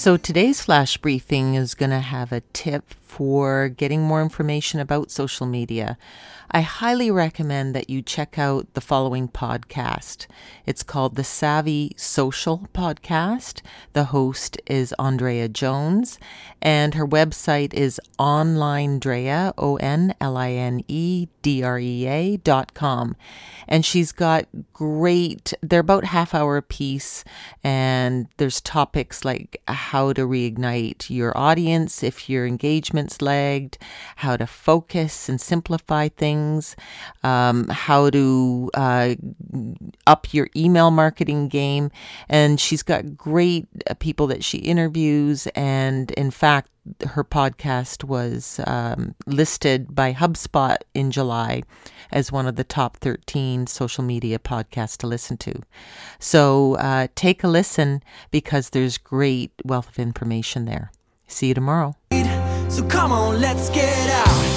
So today's flash briefing is going to have a tip for getting more information about social media. I highly recommend that you check out the following podcast. It's called the Savvy Social Podcast. The host is Andrea Jones, and her website is onlinedrea, O N L I N E D R E A dot com. And she's got great, they're about half hour a piece, and there's topics like how to reignite your audience if your engagement's lagged, how to focus and simplify things, um, how to uh, up your email marketing game. And she's got great uh, people that she interviews. And in fact, her podcast was um, listed by HubSpot in July as one of the top 13 social media podcasts to listen to. So uh, take a listen because there's great wealth of information there. See you tomorrow. So come on, let's get out.